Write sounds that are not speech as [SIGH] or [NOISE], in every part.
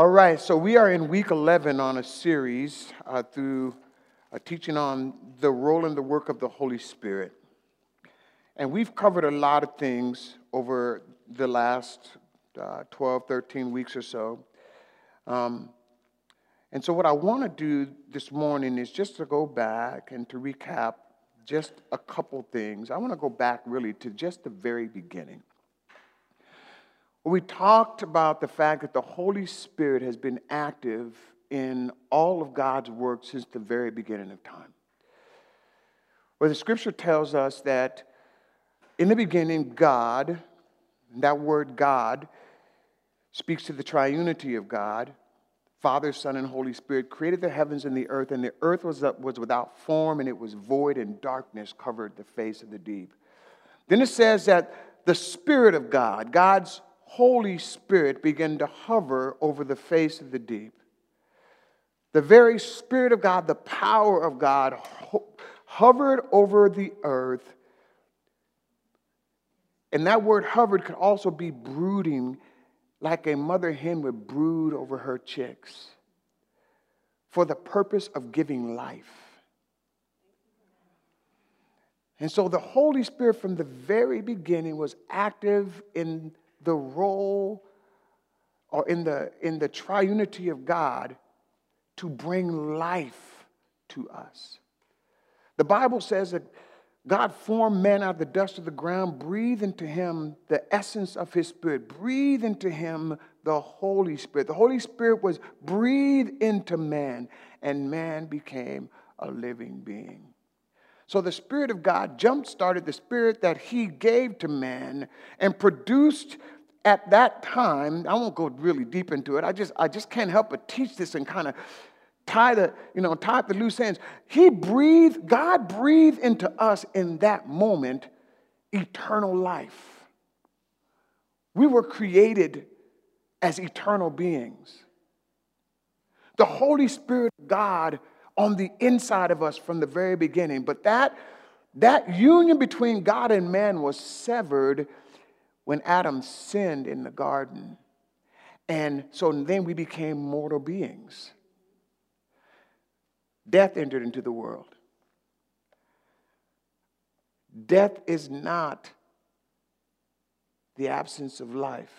All right, so we are in week 11 on a series uh, through a teaching on the role and the work of the Holy Spirit. And we've covered a lot of things over the last uh, 12, 13 weeks or so. Um, and so, what I want to do this morning is just to go back and to recap just a couple things. I want to go back really to just the very beginning. We talked about the fact that the Holy Spirit has been active in all of God's work since the very beginning of time. Where the scripture tells us that in the beginning, God, that word God speaks to the triunity of God, Father, Son, and Holy Spirit, created the heavens and the earth, and the earth was, uh, was without form and it was void, and darkness covered the face of the deep. Then it says that the Spirit of God, God's Holy Spirit, began to hover over the face of the deep. The very Spirit of God, the power of God, ho- hovered over the earth. And that word hovered could also be brooding, like a mother hen would brood over her chicks, for the purpose of giving life. And so the Holy Spirit, from the very beginning, was active in the role or in the, in the triunity of God to bring life to us. The Bible says that God formed man out of the dust of the ground, breathed into him the essence of his spirit, breathed into him the Holy Spirit. The Holy Spirit was breathed into man, and man became a living being. So the Spirit of God jump started the Spirit that He gave to man and produced at that time. I won't go really deep into it. I just, I just can't help but teach this and kind of tie the, you know, tie the loose ends. He breathed, God breathed into us in that moment eternal life. We were created as eternal beings. The Holy Spirit of God on the inside of us from the very beginning. But that, that union between God and man was severed when Adam sinned in the garden. And so then we became mortal beings death entered into the world. Death is not the absence of life.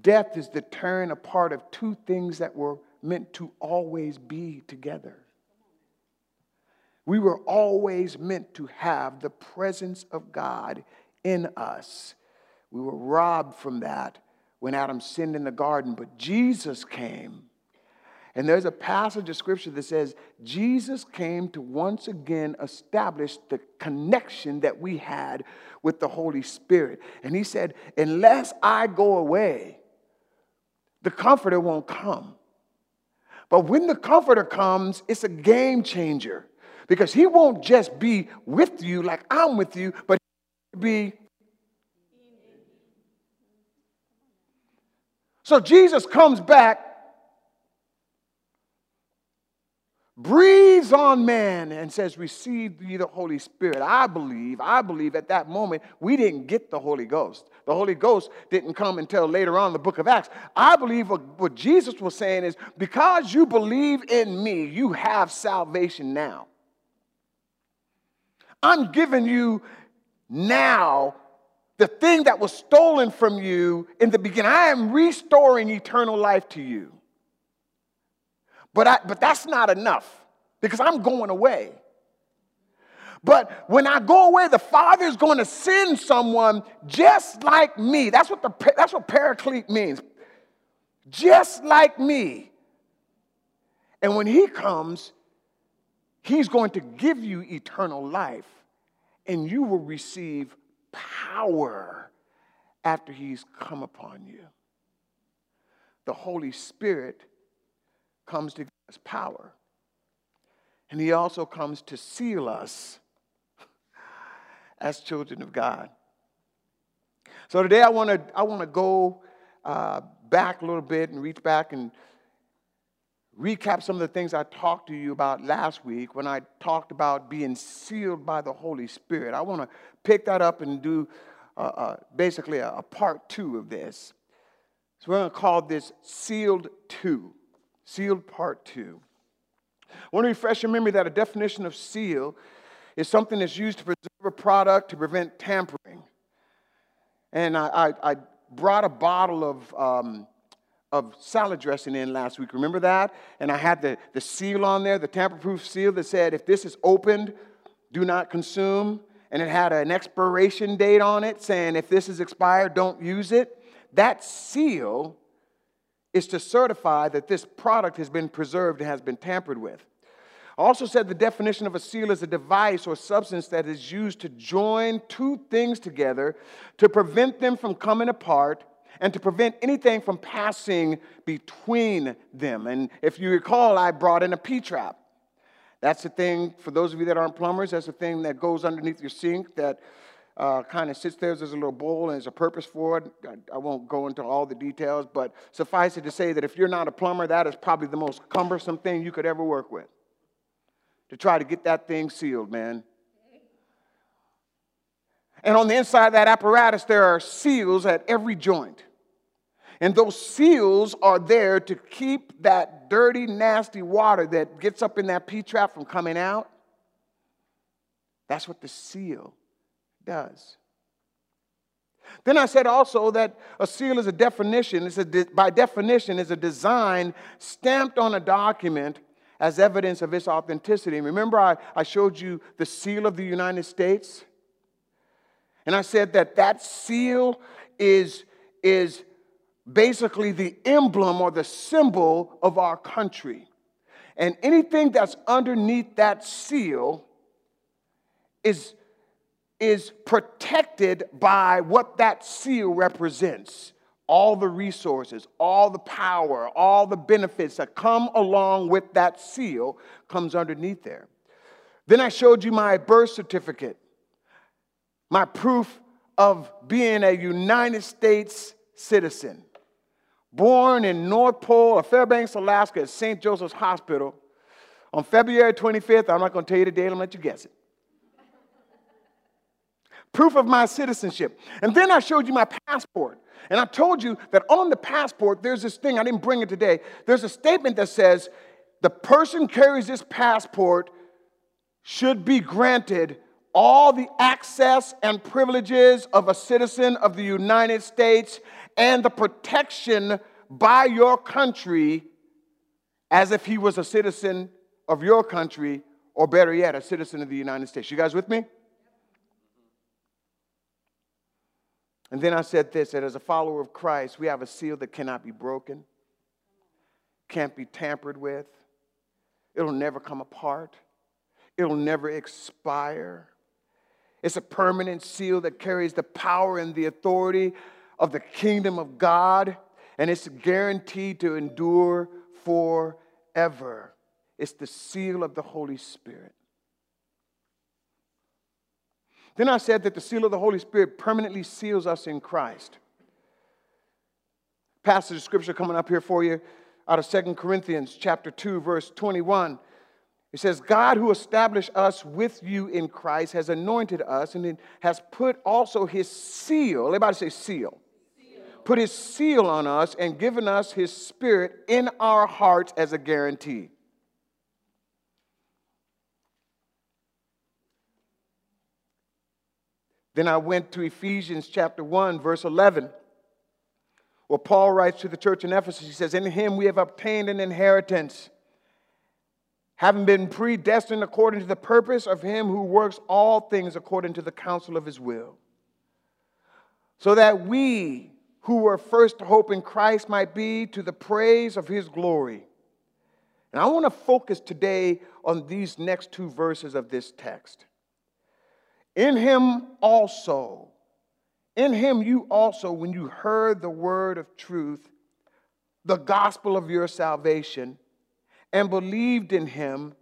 Death is the tearing apart of two things that were meant to always be together. We were always meant to have the presence of God in us. We were robbed from that when Adam sinned in the garden, but Jesus came and there's a passage of scripture that says Jesus came to once again establish the connection that we had with the Holy Spirit. And he said, Unless I go away, the Comforter won't come. But when the Comforter comes, it's a game changer because he won't just be with you like I'm with you, but be. So Jesus comes back breathes on man and says, Receive ye the Holy Spirit. I believe, I believe at that moment we didn't get the Holy Ghost. The Holy Ghost didn't come until later on in the book of Acts. I believe what, Jesus was saying is, Because you believe in me, you have salvation now. I'm giving you now the thing that was stolen from you in the beginning. I am restoring eternal life to you. But, I, but that's not enough because I'm going away. But when I go away, the Father is going to send someone just like me. That's what, the, that's what paraclete means. Just like me. And when He comes, He's going to give you eternal life, and you will receive power after He's come upon you. The Holy Spirit comes to give us power. And he also comes to seal us as children of God. So today I want to I want to go uh, back a little bit and reach back and recap some of the things I talked to you about last week when I talked about being sealed by the Holy Spirit. I want to pick that up and do uh, uh, basically a, a part two of this. So we're going to call this Sealed 2, Sealed Part 2. I want to refresh your memory that a definition of seal is something that's used to preserve a product to prevent tampering. And I, I, I brought a bottle of, um, of salad dressing in last week. Remember that? And I had the, the seal on there, the tamper proof seal that said, if this is opened, do not consume. And it had an expiration date on it saying, if this is expired, don't use it. That seal is to certify that this product has been preserved and has been tampered with. Also said the definition of a seal is a device or substance that is used to join two things together to prevent them from coming apart and to prevent anything from passing between them. And if you recall, I brought in a P trap. That's the thing, for those of you that aren't plumbers, that's the thing that goes underneath your sink that uh, kind of sits there. There's a little bowl and there's a purpose for it. I, I, won't go into all the details, but suffice it to say that if you're not a plumber, that is probably the most cumbersome thing you could ever work with to try to get that thing sealed, man. And on the inside of that apparatus, there are seals at every joint. And those seals are there to keep that dirty, nasty water that gets up in that P trap from coming out. That's what the seal does. Then I said also that a seal is a definition, it's a de- by definition, is a design stamped on a document as evidence of its authenticity. Remember, I, I showed you the seal of the United States? And I said that that seal is, is basically the emblem or the symbol of our country. And anything that's underneath that seal is is protected by what that seal represents all the resources, all the power, all the benefits that come along with that seal comes underneath there. Then I showed you my birth certificate, my proof of being a United States citizen. Born in North Pole of Fairbanks, Alaska at St. Joseph's Hospital on February 25th. I'm not going to tell you the date, I'm going to let you guess it proof of my citizenship. And then I showed you my passport. And I told you that on the passport, there's this thing, I didn't bring it today. There's a statement that says the person carries this passport should be granted all the access and privileges of a citizen of the United States and the protection by your country as if he was a citizen of your country, or better yet, a citizen of the United States. You guys with me? And then I said this that as a follower of Christ, we have a seal that cannot be broken, can't be tampered with, it'll never come apart, it'll never expire. It's a permanent seal that carries the power and the authority of the kingdom of God, and it's guaranteed to endure forever. It's the seal of the Holy Spirit. Then I said that the seal of the Holy Spirit permanently seals us in Christ. Passage of scripture coming up here for you out of Second Corinthians chapter 2 verse 21. It says, God who established us with you in Christ has anointed us and has put also his seal, everybody say seal. seal. Put his seal on us and given us his spirit in our hearts as a guarantee. Then I went to Ephesians chapter 1, verse 11, where Paul writes to the church in Ephesus. He says, In him we have obtained an inheritance, having been predestined according to the purpose of him who works all things according to the counsel of his will, so that we who were first to hope in Christ might be to the praise of his glory. And I want to focus today on these next two verses of this text. In him also, in him you also, when you heard the word of truth, the gospel of your salvation, and believed in him,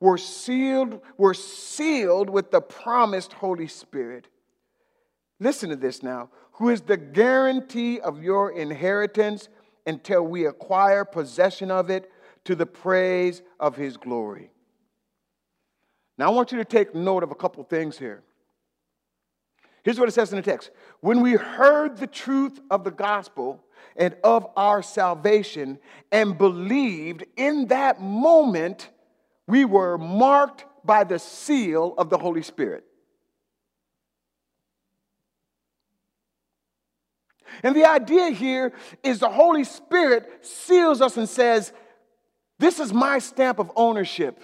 were sealed, were sealed with the promised Holy Spirit. Listen to this now, who is the guarantee of your inheritance until we acquire possession of it to the praise of his glory. Now, I want you to take note of a couple things here. Here's what it says in the text When we heard the truth of the gospel and of our salvation and believed, in that moment, we were marked by the seal of the Holy Spirit. And the idea here is the Holy Spirit seals us and says, This is my stamp of ownership.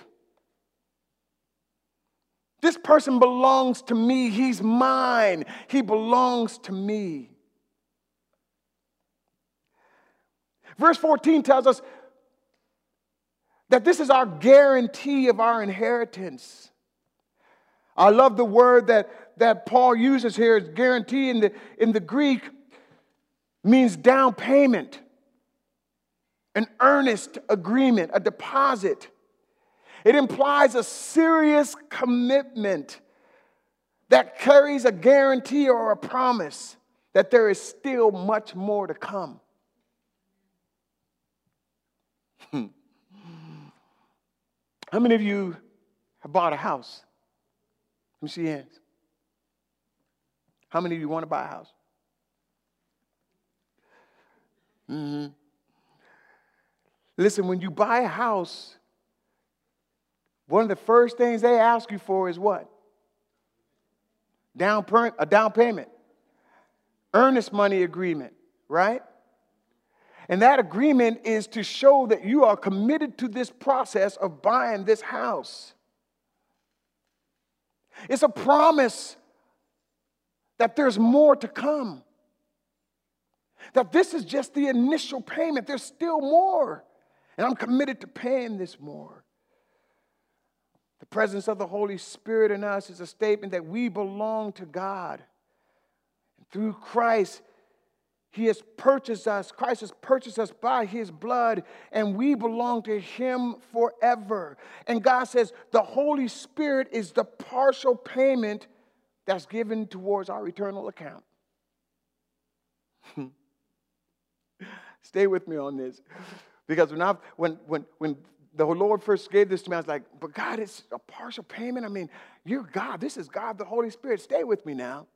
This person belongs to me. He's mine. He belongs to me. Verse 14 tells us that this is our guarantee of our inheritance. I love the word that, that Paul uses here as guarantee in the, in the Greek means down payment, an earnest agreement, a deposit. It implies a serious commitment that carries a guarantee or a promise that there is still much more to come. How many of you have bought a house? Let me see hands. How many of you want to buy a house? Mm-hmm. Listen, when you buy a house, one of the first things they ask you for is what? Down per- a down payment, earnest money agreement, right? And that agreement is to show that you are committed to this process of buying this house. It's a promise that there's more to come. That this is just the initial payment, there's still more. And I'm committed to paying this more. The presence of the Holy Spirit in us is a statement that we belong to God. And through Christ, He has purchased us. Christ has purchased us by His blood, and we belong to Him forever. And God says the Holy Spirit is the partial payment that's given towards our eternal account. [LAUGHS] Stay with me on this. Because when, I've when, when, when the Lord first gave this to me, I was like, but God, it's a partial payment. I mean, you're God. This is God, the Holy Spirit. Stay with me now.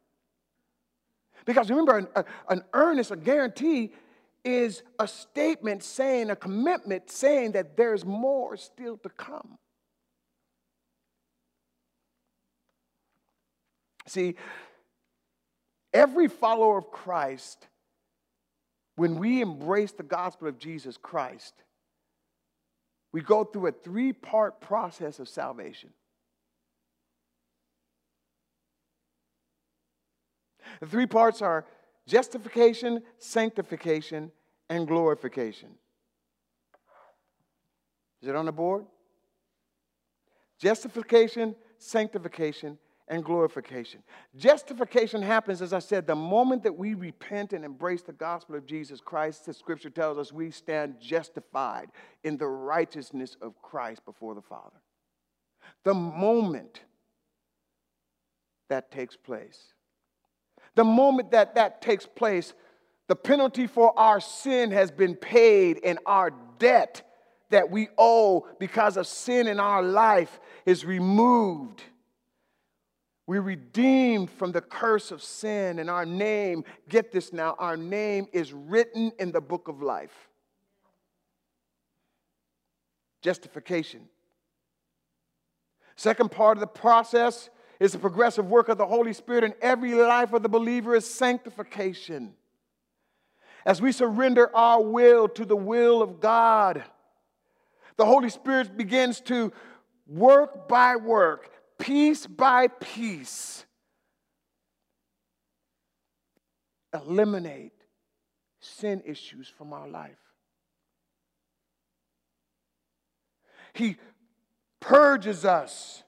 Because remember, an, a, an earnest, a guarantee is a statement saying, a commitment saying that there's more still to come. See, every follower of Christ, when we embrace the gospel of Jesus Christ, we go through a three part process of salvation. The three parts are justification, sanctification, and glorification. Is it on the board? Justification, sanctification, and glorification. Justification happens, as I said, the moment that we repent and embrace the gospel of Jesus Christ. The scripture tells us we stand justified in the righteousness of Christ before the Father. The moment that takes place, the moment that that takes place, the penalty for our sin has been paid and our debt that we owe because of sin in our life is removed we're redeemed from the curse of sin, and our name, get this now, our name is written in the book of life. Justification. Second part of the process is the progressive work of the Holy Spirit in every life of the believer is sanctification. As we surrender our will to the will of God, the Holy Spirit begins to work by work piece by piece, eliminate sin issues from our life. He purges us,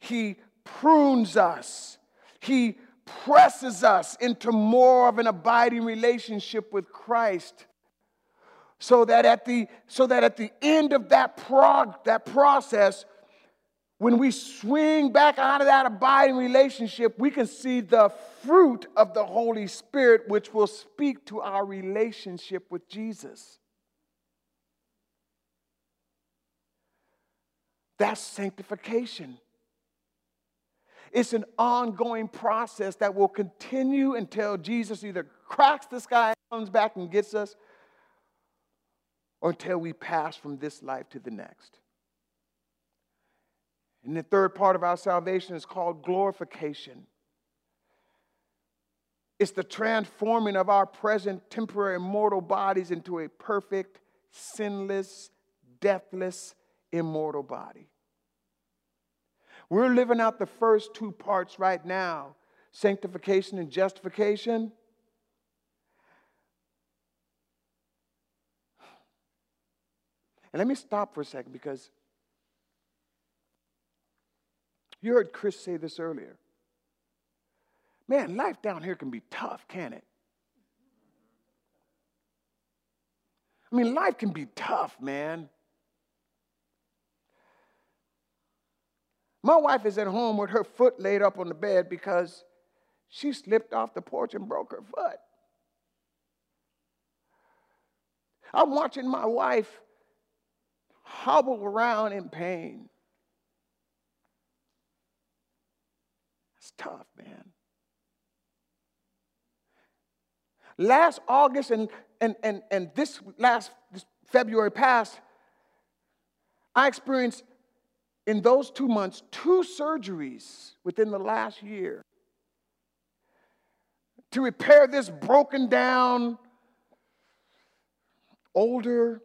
He prunes us, He presses us into more of an abiding relationship with Christ. So that at the, so that at the end of that, prog, that process, when we swing back out of that abiding relationship, we can see the fruit of the Holy Spirit, which will speak to our relationship with Jesus. That's sanctification. It's an ongoing process that will continue until Jesus either cracks the sky and comes back and gets us, or until we pass from this life to the next. And the third part of our salvation is called glorification. It's the transforming of our present temporary mortal bodies into a perfect, sinless, deathless, immortal body. We're living out the first two parts right now sanctification and justification. And let me stop for a second because you heard Chris say this earlier. Man, life down here can be tough, can it? I mean, life can be tough, man. My wife is at home with her foot laid up on the bed because she slipped off the porch and broke her foot. I'm watching my wife hobble around in pain. Tough, man. Last August and, and, and, and this last this February past, I experienced in those two months two surgeries within the last year to repair this broken down, older,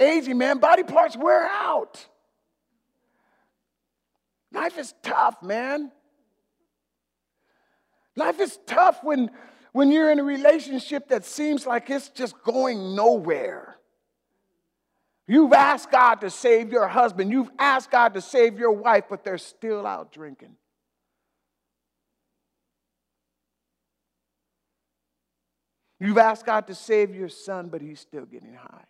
aging man. Body parts wear out. Life is tough, man. Life is tough when, when you're in a relationship that seems like it's just going nowhere. You've asked God to save your husband, you've asked God to save your wife, but they're still out drinking. You've asked God to save your son, but he's still getting high.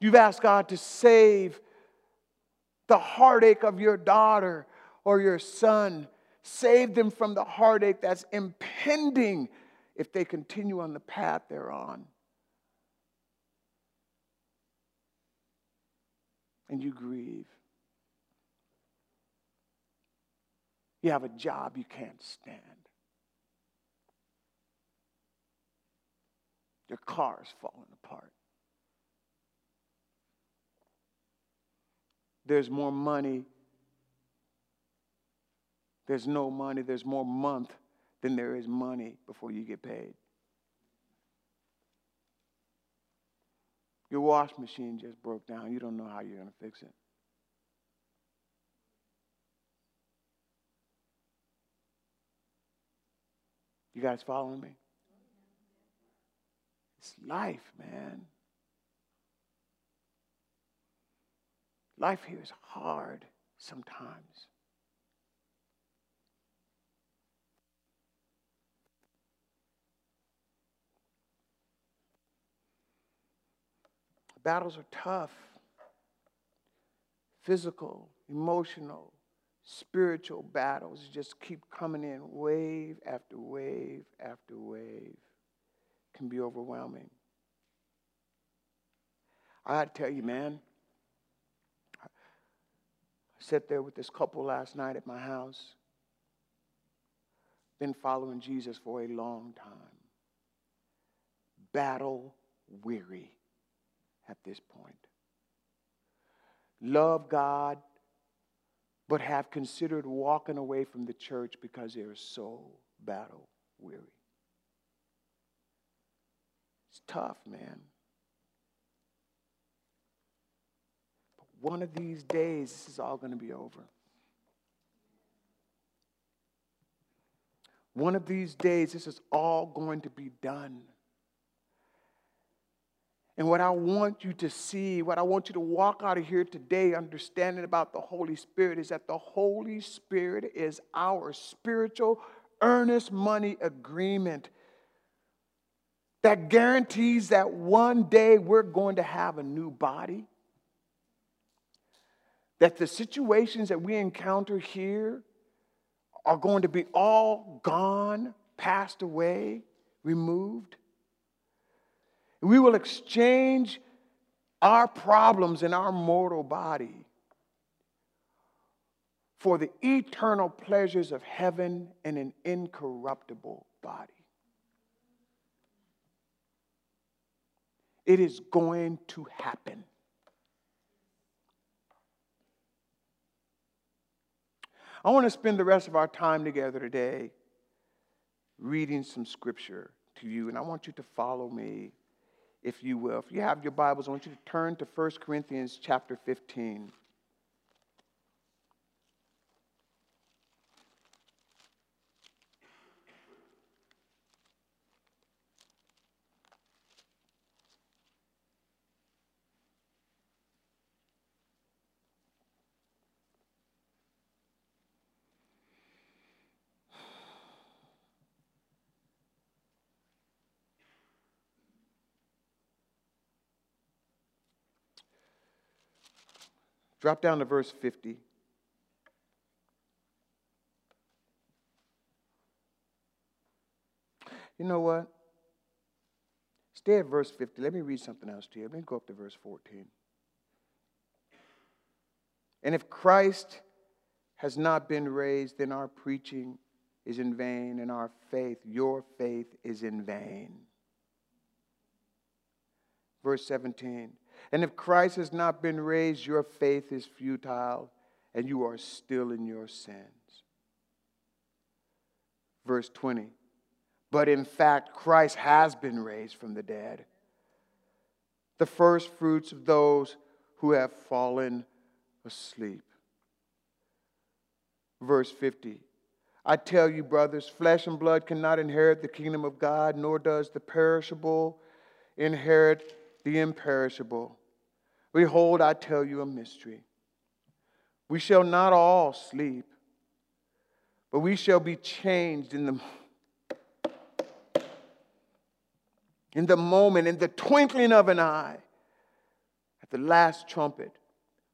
You've asked God to save the heartache of your daughter or your son. Save them from the heartache that's impending if they continue on the path they're on. And you grieve. You have a job you can't stand. Your car is falling apart. There's more money. There's no money. There's more month than there is money before you get paid. Your wash machine just broke down. You don't know how you're going to fix it. You guys following me? It's life, man. Life here is hard sometimes. Battles are tough physical, emotional, spiritual battles just keep coming in wave after wave after wave. Can be overwhelming. I gotta tell you, man, sat there with this couple last night at my house. Been following Jesus for a long time. Battle weary at this point. Love God, but have considered walking away from the church because they are so battle weary. It's tough, man. One of these days, this is all going to be over. One of these days, this is all going to be done. And what I want you to see, what I want you to walk out of here today understanding about the Holy Spirit is that the Holy Spirit is our spiritual earnest money agreement that guarantees that one day we're going to have a new body that the situations that we encounter here are going to be all gone, passed away, removed. We will exchange our problems in our mortal body for the eternal pleasures of heaven and an incorruptible body. It is going to happen. I want to spend the rest of our time together today reading some scripture to you, and I want you to follow me, if you will. If you have your Bibles, I want you to turn to 1 Corinthians chapter 15. Drop down to verse 50. You know what? Stay at verse 50. Let me read something else to you. Let me go up to verse 14. And if Christ has not been raised, then our preaching is in vain, and our faith, your faith, is in vain. Verse 17. And if Christ has not been raised, your faith is futile and you are still in your sins. Verse 20. But in fact, Christ has been raised from the dead, the first fruits of those who have fallen asleep. Verse 50. I tell you, brothers, flesh and blood cannot inherit the kingdom of God, nor does the perishable inherit the imperishable. Behold, I tell you a mystery. We shall not all sleep, but we shall be changed in the in the moment, in the twinkling of an eye, at the last trumpet.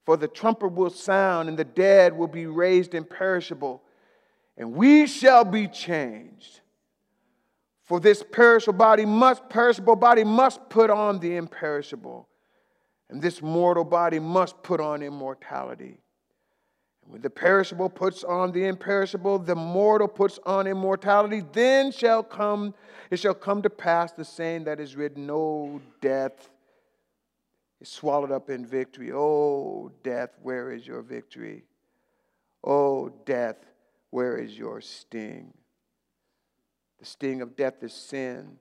For the trumpet will sound, and the dead will be raised imperishable, and we shall be changed. For this perishable body must, perishable body must put on the imperishable, and this mortal body must put on immortality. And when the perishable puts on the imperishable, the mortal puts on immortality, then shall come, it shall come to pass the saying that is written, No death is swallowed up in victory. Oh, death, where is your victory? Oh, death, where is your sting? The sting of death is sin.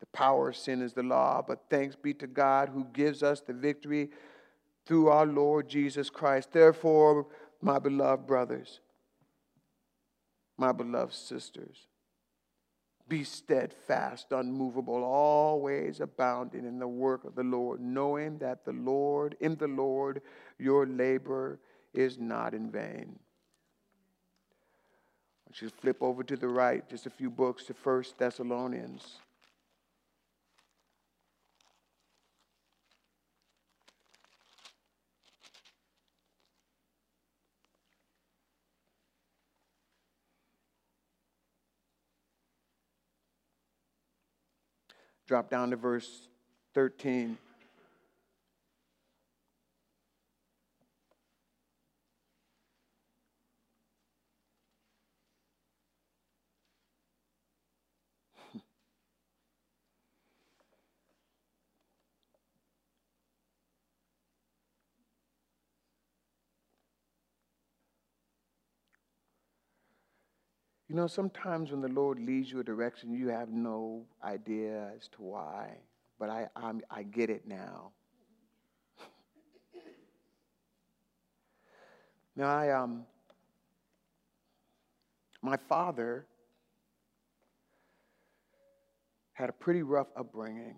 The power of sin is the law. But thanks be to God who gives us the victory through our Lord Jesus Christ. Therefore, my beloved brothers, my beloved sisters, be steadfast, unmovable, always abounding in the work of the Lord, knowing that the Lord, in the Lord, your labor is not in vain want you to flip over to the right, just a few books to First Thessalonians. Drop down to verse 13. You know, sometimes when the Lord leads you a direction, you have no idea as to why, but I, I'm, I get it now. [LAUGHS] now, I, um, my father had a pretty rough upbringing.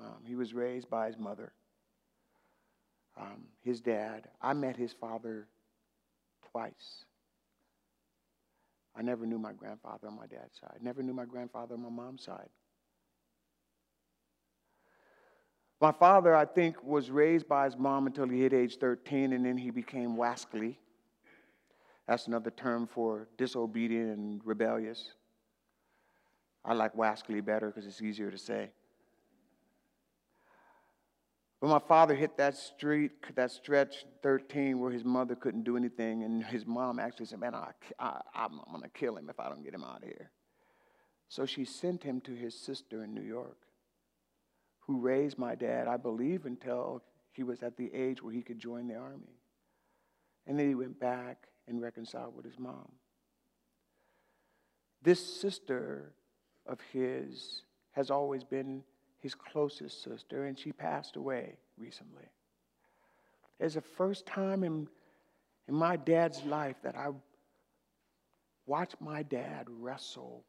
Um, he was raised by his mother, um, his dad. I met his father twice. I never knew my grandfather on my dad's side. Never knew my grandfather on my mom's side. My father, I think, was raised by his mom until he hit age 13, and then he became wascally. That's another term for disobedient and rebellious. I like wascally better because it's easier to say. But my father hit that street, that stretch 13 where his mother couldn't do anything. And his mom actually said, Man, I, I, I'm going to kill him if I don't get him out of here. So she sent him to his sister in New York, who raised my dad, I believe, until he was at the age where he could join the army. And then he went back and reconciled with his mom. This sister of his has always been his closest sister, and she passed away recently. It's the first time in, in my dad's life that I watched my dad wrestle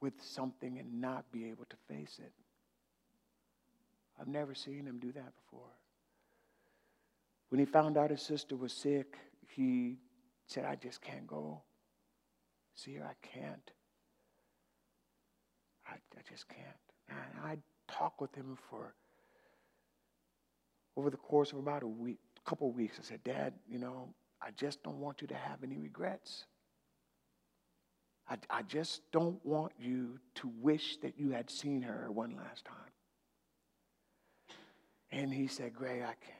with something and not be able to face it. I've never seen him do that before. When he found out his sister was sick, he said, I just can't go. See her, I can't. I, I just can't. And I talked with him for over the course of about a week, couple of weeks. I said, Dad, you know, I just don't want you to have any regrets. I, I just don't want you to wish that you had seen her one last time. And he said, Gray, I can't.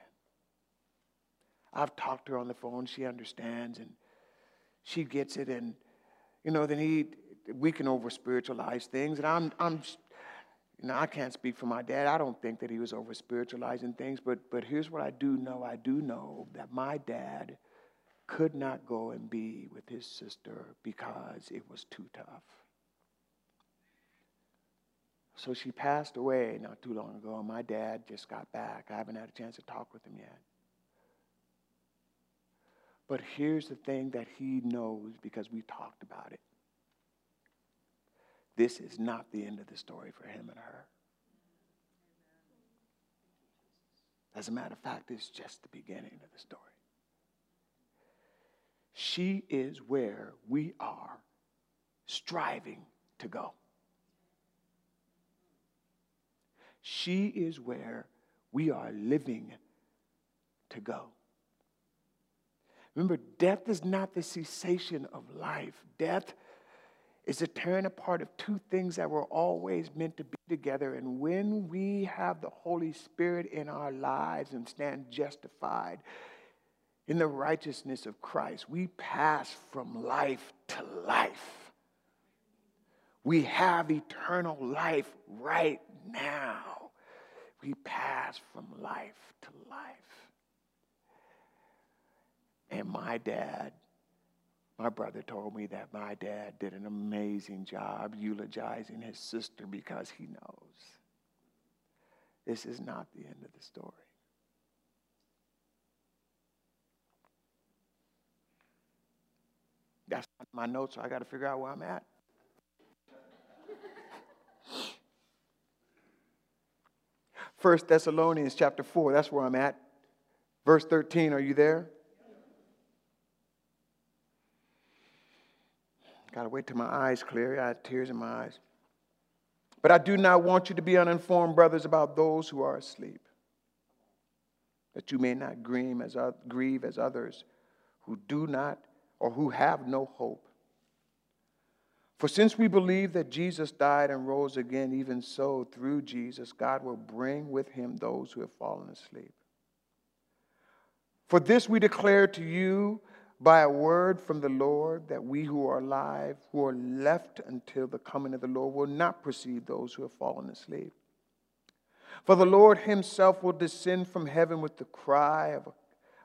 I've talked to her on the phone. She understands and she gets it. And, you know, then he, we can over spiritualize things. And I'm, I'm, know, I can't speak for my dad. I don't think that he was over spiritualizing things. But, but here's what I do know I do know that my dad could not go and be with his sister because it was too tough. So she passed away not too long ago, and my dad just got back. I haven't had a chance to talk with him yet. But here's the thing that he knows because we talked about it. This is not the end of the story for him and her. As a matter of fact, it's just the beginning of the story. She is where we are striving to go. She is where we are living to go. Remember, death is not the cessation of life. Death is a tearing apart of two things that were always meant to be together. And when we have the Holy Spirit in our lives and stand justified in the righteousness of Christ, we pass from life to life. We have eternal life right now. We pass from life to life. And my dad, my brother told me that my dad did an amazing job eulogizing his sister because he knows this is not the end of the story. That's my notes, so I got to figure out where I'm at. First Thessalonians chapter 4, that's where I'm at. Verse 13, are you there? Got to wait till my eyes clear. I had tears in my eyes. But I do not want you to be uninformed, brothers, about those who are asleep, that you may not grieve as, grieve as others who do not or who have no hope. For since we believe that Jesus died and rose again, even so, through Jesus, God will bring with him those who have fallen asleep. For this we declare to you by a word from the Lord that we who are alive, who are left until the coming of the Lord, will not precede those who have fallen asleep. For the Lord himself will descend from heaven with the cry of,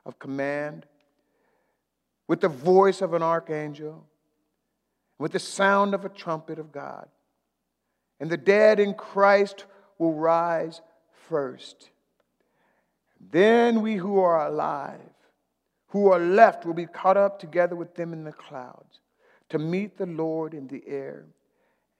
of command, with the voice of an archangel, with the sound of a trumpet of God. And the dead in Christ will rise first. Then we who are alive, who are left will be caught up together with them in the clouds to meet the Lord in the air.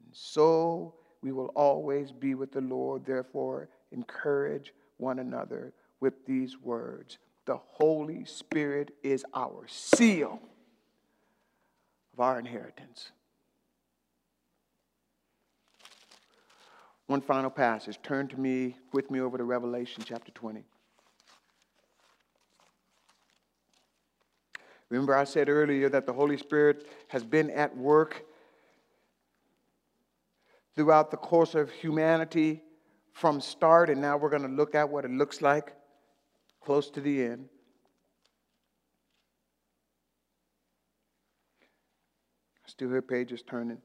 And so we will always be with the Lord. Therefore, encourage one another with these words. The Holy Spirit is our seal of our inheritance. One final passage. Turn to me with me over to Revelation chapter 20. Remember, I said earlier that the Holy Spirit has been at work throughout the course of humanity from start, and now we're going to look at what it looks like close to the end. I Still hear pages turning.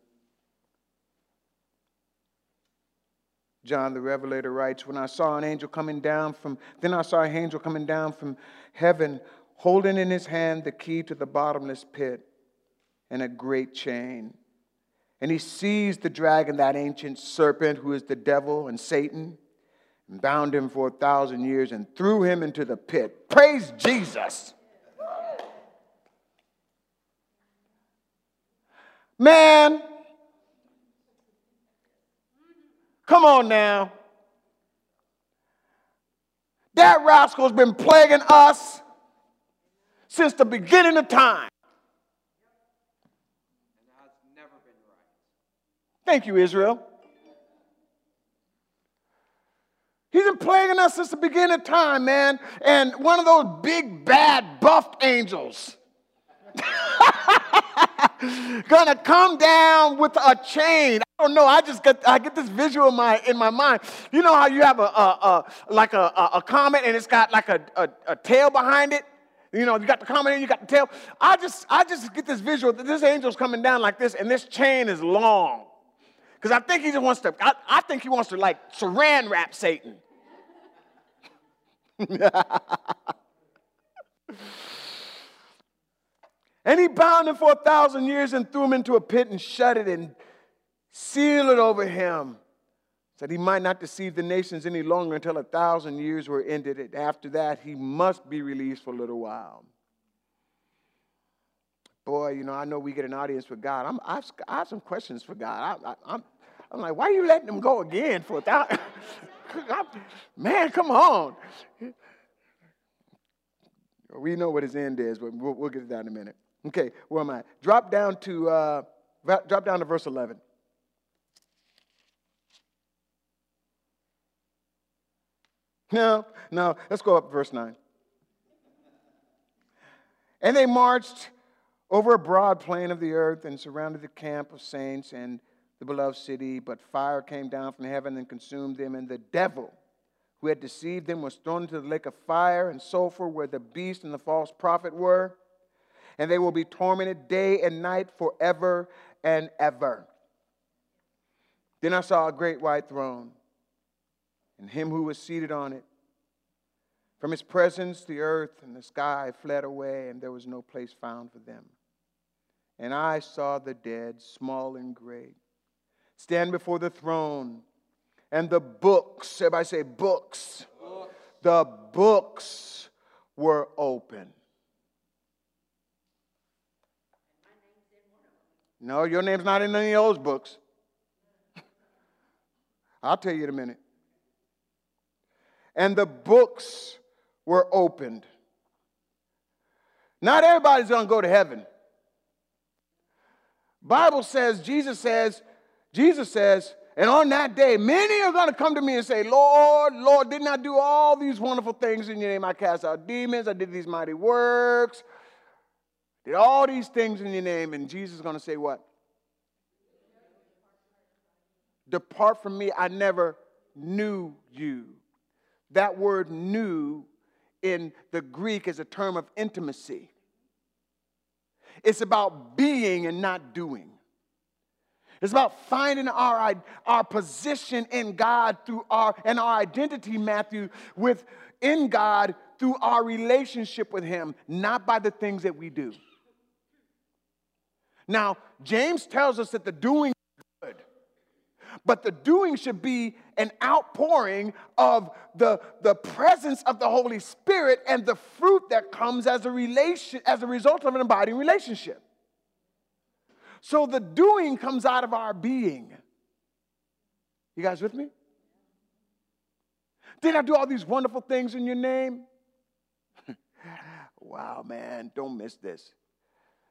John the Revelator writes, When I saw an angel coming down from, then I saw an angel coming down from heaven, holding in his hand the key to the bottomless pit and a great chain. And he seized the dragon, that ancient serpent who is the devil and Satan, and bound him for a thousand years and threw him into the pit. Praise Jesus. Man, come on now. That rascal's been plaguing us since the beginning of time. Thank you, Israel. He's been plaguing us since the beginning of time, man. And one of those big, bad, buffed angels [LAUGHS] gonna come down with a chain. I don't know. I just get I get this visual in my in my mind. You know how you have a, a, a like a, a, comet and it's got like a, a, a tail behind it. You know, you got the and you got the tail. I just I just get this visual that this angel's coming down like this, and this chain is long. Because I think he just wants to, I, I think he wants to like saran wrap Satan. [LAUGHS] And he bound him for a thousand years and threw him into a pit and shut it and sealed it over him that he might not deceive the nations any longer until a thousand years were ended. And After that, he must be released for a little while. Boy, you know, I know we get an audience with God. I'm, I've, I have some questions for God. I, I'm, I'm like, why are you letting him go again for a thousand? [LAUGHS] Man, come on. We know what his end is, but we'll, we'll get to that in a minute. Okay, where am I? Drop down to uh, drop down to verse 11. No, no, let's go up verse 9. And they marched over a broad plain of the earth and surrounded the camp of saints and the beloved city. But fire came down from heaven and consumed them, and the devil who had deceived them was thrown into the lake of fire and sulfur where the beast and the false prophet were and they will be tormented day and night forever and ever. Then I saw a great white throne, and him who was seated on it. From his presence, the earth and the sky fled away, and there was no place found for them. And I saw the dead, small and great, stand before the throne, and the books, everybody say books, books. the books were open. No, your name's not in any of those books. [LAUGHS] I'll tell you in a minute. And the books were opened. Not everybody's going to go to heaven. Bible says, Jesus says, Jesus says, and on that day, many are going to come to me and say, Lord, Lord, didn't I do all these wonderful things in your name? I cast out demons, I did these mighty works. Did all these things in your name, and Jesus is going to say, What? Depart from me, I never knew you. That word new in the Greek is a term of intimacy. It's about being and not doing. It's about finding our, our position in God through our and our identity, Matthew, with in God through our relationship with Him, not by the things that we do. Now, James tells us that the doing but the doing should be an outpouring of the, the presence of the Holy Spirit and the fruit that comes as a relation as a result of an abiding relationship. So the doing comes out of our being. You guys with me? Did I do all these wonderful things in your name? [LAUGHS] wow, man, don't miss this.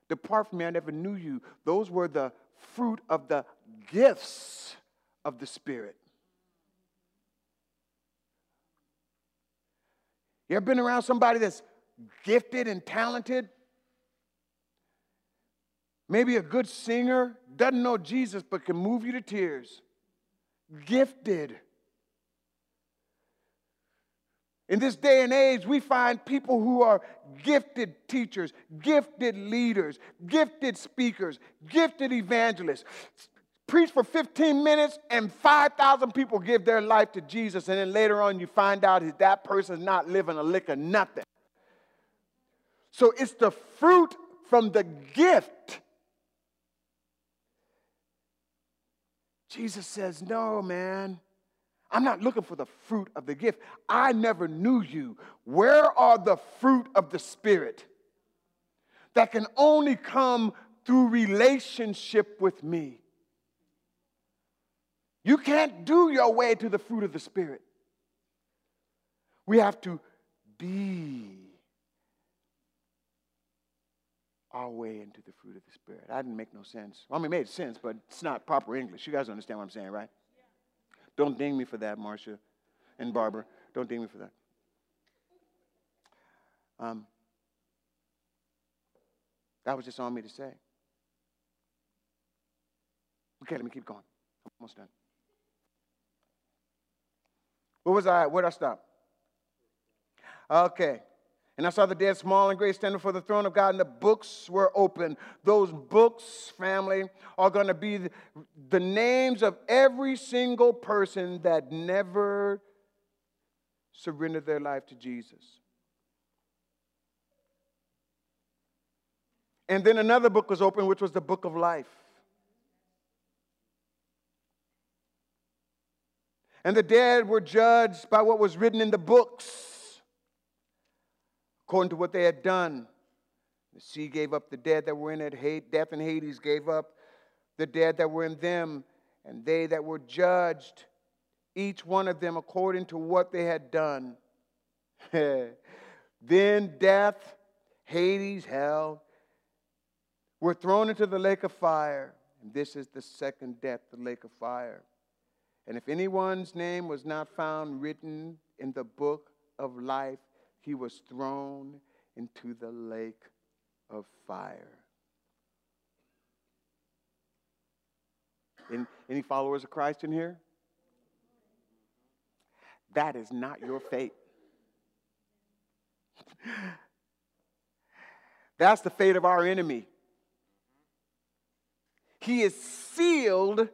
Depart from me, I never knew you. Those were the fruit of the gifts of the Spirit. You ever been around somebody that's gifted and talented? Maybe a good singer, doesn't know Jesus, but can move you to tears. Gifted. In this day and age, we find people who are gifted teachers, gifted leaders, gifted speakers, gifted evangelists. Preach for 15 minutes and 5,000 people give their life to Jesus. And then later on, you find out that that person's not living a lick of nothing. So it's the fruit from the gift. Jesus says, No, man. I'm not looking for the fruit of the gift. I never knew you. Where are the fruit of the Spirit that can only come through relationship with me? You can't do your way to the fruit of the Spirit. We have to be our way into the fruit of the Spirit. I didn't make no sense. Well, I mean, it made sense, but it's not proper English. You guys understand what I'm saying, right? Don't ding me for that, Marcia and Barbara. Don't ding me for that. Um, that was just on me to say. Okay, let me keep going. I'm almost done. Where was I? Where'd I stop? Okay. And I saw the dead, small and great, standing before the throne of God, and the books were open. Those books, family, are going to be the names of every single person that never surrendered their life to Jesus. And then another book was open, which was the book of life. And the dead were judged by what was written in the books according to what they had done. The sea gave up the dead that were in it. Death and Hades gave up the dead that were in them, and they that were judged, each one of them according to what they had done. [LAUGHS] then death, Hades, hell, were thrown into the lake of fire. And this is the second death, the lake of fire. And if anyone's name was not found written in the book of life, he was thrown into the lake of fire. In, any followers of Christ in here? That is not your fate. [LAUGHS] That's the fate of our enemy. He is sealed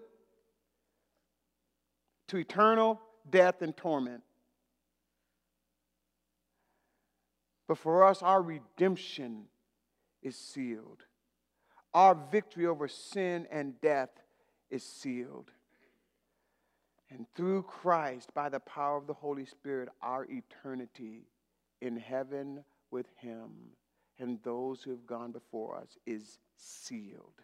to eternal death and torment. But for us, our redemption is sealed. Our victory over sin and death is sealed. And through Christ, by the power of the Holy Spirit, our eternity in heaven with Him and those who have gone before us is sealed.